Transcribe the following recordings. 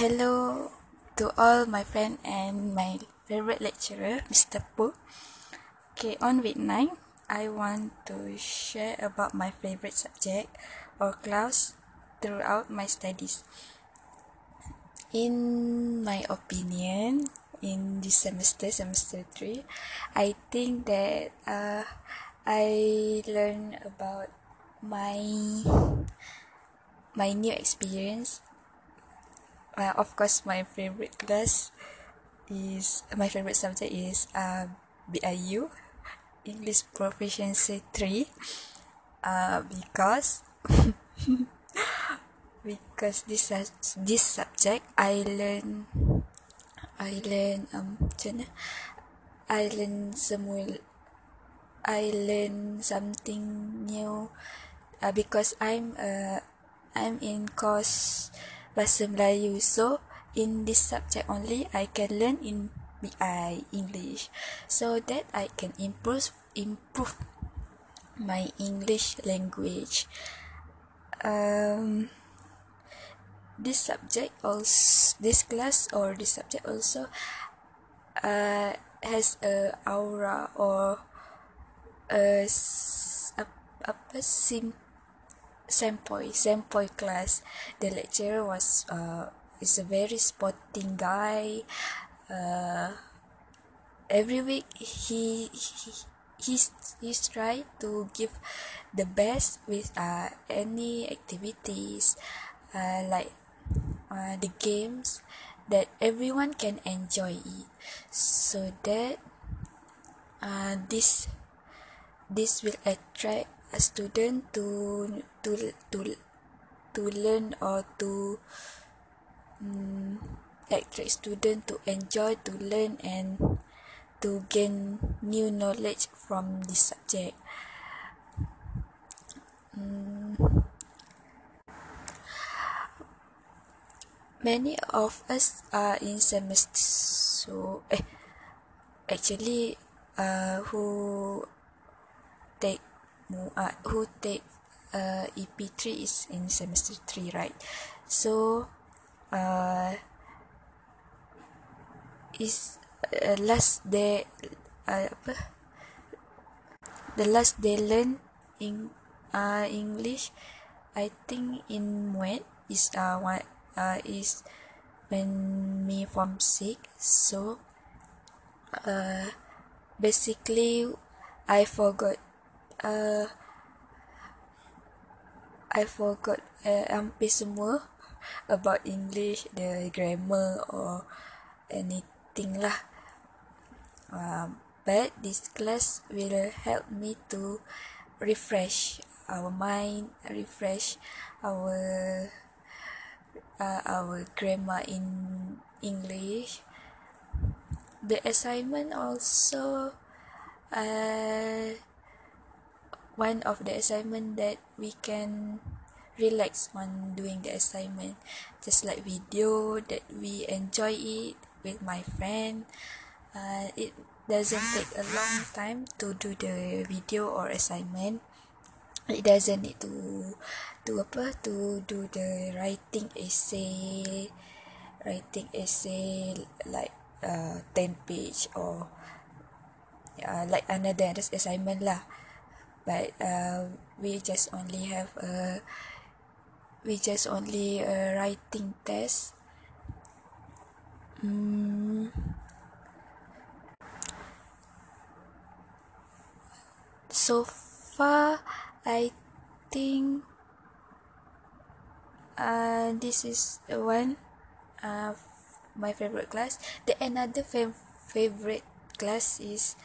hello to all my friend and my favorite lecturer, Mr. Poo. Okay, on week 9, I want to share about my favorite subject or class throughout my studies. In my opinion, in this semester, semester 3, I think that uh, I learn about my my new experience uh, of course my favorite class is my favorite subject is uh, BIU English Proficiency 3 uh, because because this this subject I learn I learn um I learn semua I learn something new. Uh, because I'm uh, I'm in course Bahasa Melayu. So in this subject only I can learn in BI English so that I can improve improve my English language. Um, this subject also this class or this subject also uh, has a aura or a, a apa sim Sempoy, Sempoy class. The lecturer was uh, is a very sporting guy. Uh, every week he, he he's he's try to give the best with uh, any activities uh, like uh, the games that everyone can enjoy it so that uh, this this will attract a student to to to to learn or to um, attract student to enjoy to learn and to gain new knowledge from this subject. Um, many of us are in semester so eh, actually uh, who take uh, who take uh, EP3 is in semester 3 right? So uh, is uh, last day uh, apa? The last day learn in uh, English I think in Muet is uh, what uh, is when me form sick so uh, basically I forgot uh, I forgot uh, hampir semua about English, the grammar or anything lah. Uh, but this class will help me to refresh our mind, refresh our uh, our grammar in English. The assignment also uh, one of the assignment that we can relax on doing the assignment. Just like video that we enjoy it with my friend. Uh, it doesn't take a long time to do the video or assignment. It doesn't need to to apa to do the writing essay writing essay like uh, 10 page or uh, like another assignment lah but uh, we just only have a we just only a writing test mm. so far I think uh, this is one uh, my favorite class the another fav- favorite class is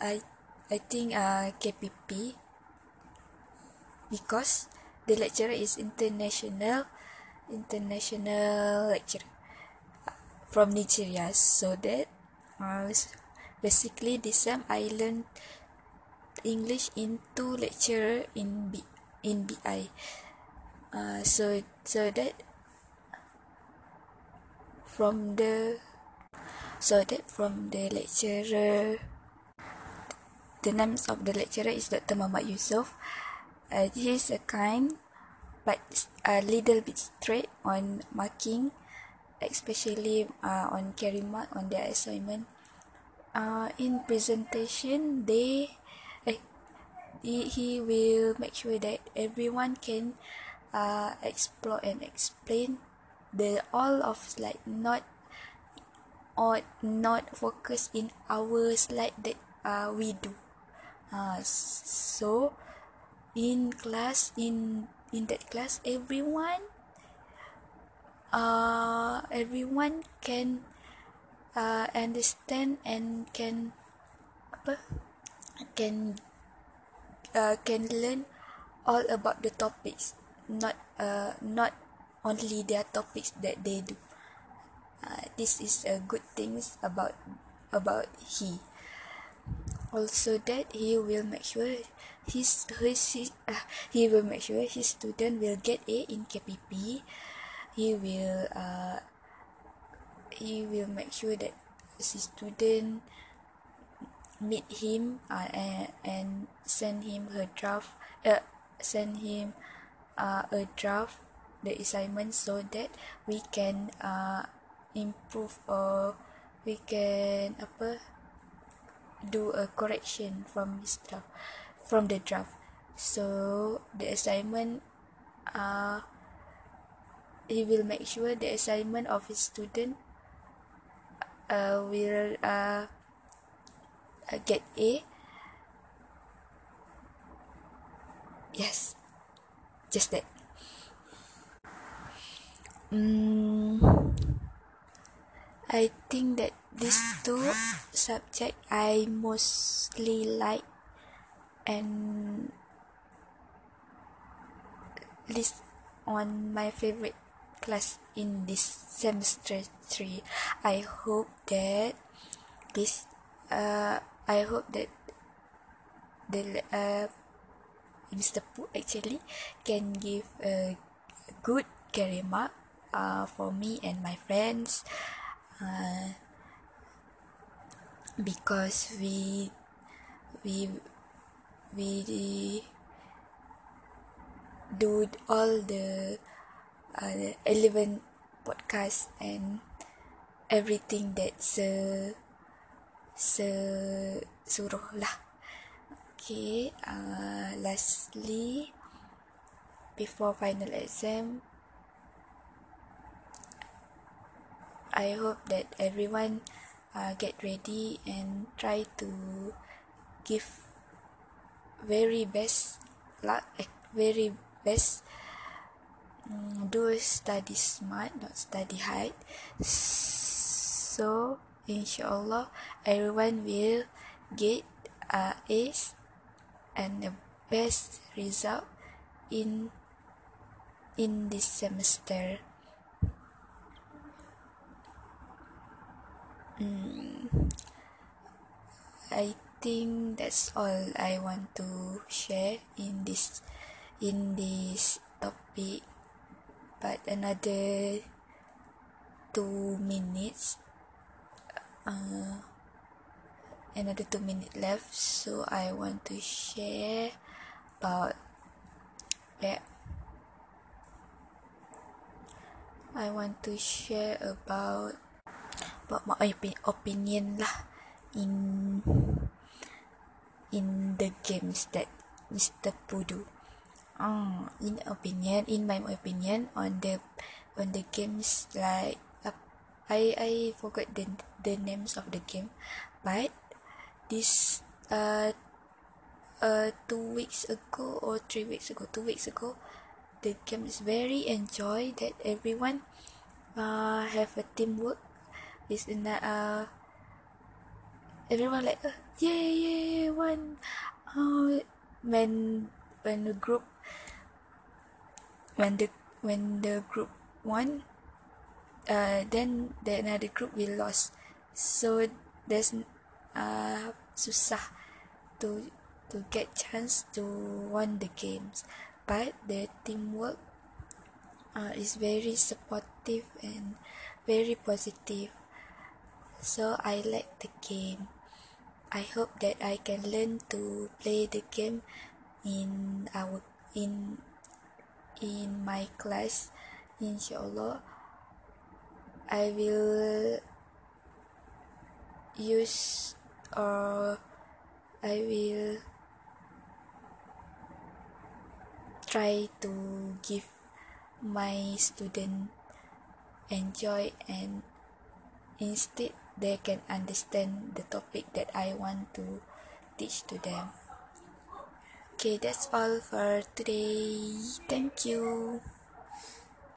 I I think uh, KPP because the lecturer is international international lecturer from Nigeria. So that uh, basically this time I learned English in two lecturer in B in BI uh, so so that from the so that from the lecturer The name of the lecturer is Dr. Muhammad Yusof. Uh, he is a kind but a little bit straight on marking especially uh, on carry mark on their assignment uh, in presentation they eh, he, he will make sure that everyone can uh, explore and explain the all of like not or not focus in our slide that uh, we do uh, so in class in in that class everyone uh, everyone can uh, understand and can apa? Can uh, can learn all about the topics not uh, not only their topics that they do. Uh, this is a good things about about he also that he will make sure his his, his uh, he will make sure his student will get A in KPP he will uh, he will make sure that his student meet him uh, and, and send him her draft uh, send him uh, a draft the assignment so that we can uh, improve or we can apa do a correction from his draft from the draft so the assignment uh, he will make sure the assignment of his student uh, will uh, uh, get A. Yes, just that. Mm, I think that these two subject I mostly like and list on my favorite class in this semester 3 i hope that this uh i hope that the uh mr poo actually can give a good carry mark uh for me and my friends. Uh because we we we do all the uh, relevant podcast and everything that se se suruh lah. Okay, uh, lastly, before final exam, I hope that everyone uh, get ready and try to give very best luck, eh, very best mm, do study smart not study hard. So inshallah everyone will get uh, A's and the best result in in this semester I think that's all I want to share in this in this topic. But another two minutes uh, another two minutes left. So I want to share about yeah, I want to share about about my opinion lah in in the games that Mr. Pudu uh, in opinion in my opinion on the on the games like uh, I I forgot the the names of the game but this uh uh two weeks ago or three weeks ago two weeks ago the game is very enjoy that everyone uh have a teamwork is in that uh everyone like uh, yeah yeah one uh, when when the group when the when the group won uh then the another group will lost. So there's uh susah to to get chance to win the games. But the teamwork uh, is very supportive and very positive so I like the game. I hope that I can learn to play the game in our in in my class insyaallah I will use or I will try to give my student enjoy and instead they can understand the topic that I want to teach to them. Okay, that's all for today. Thank you.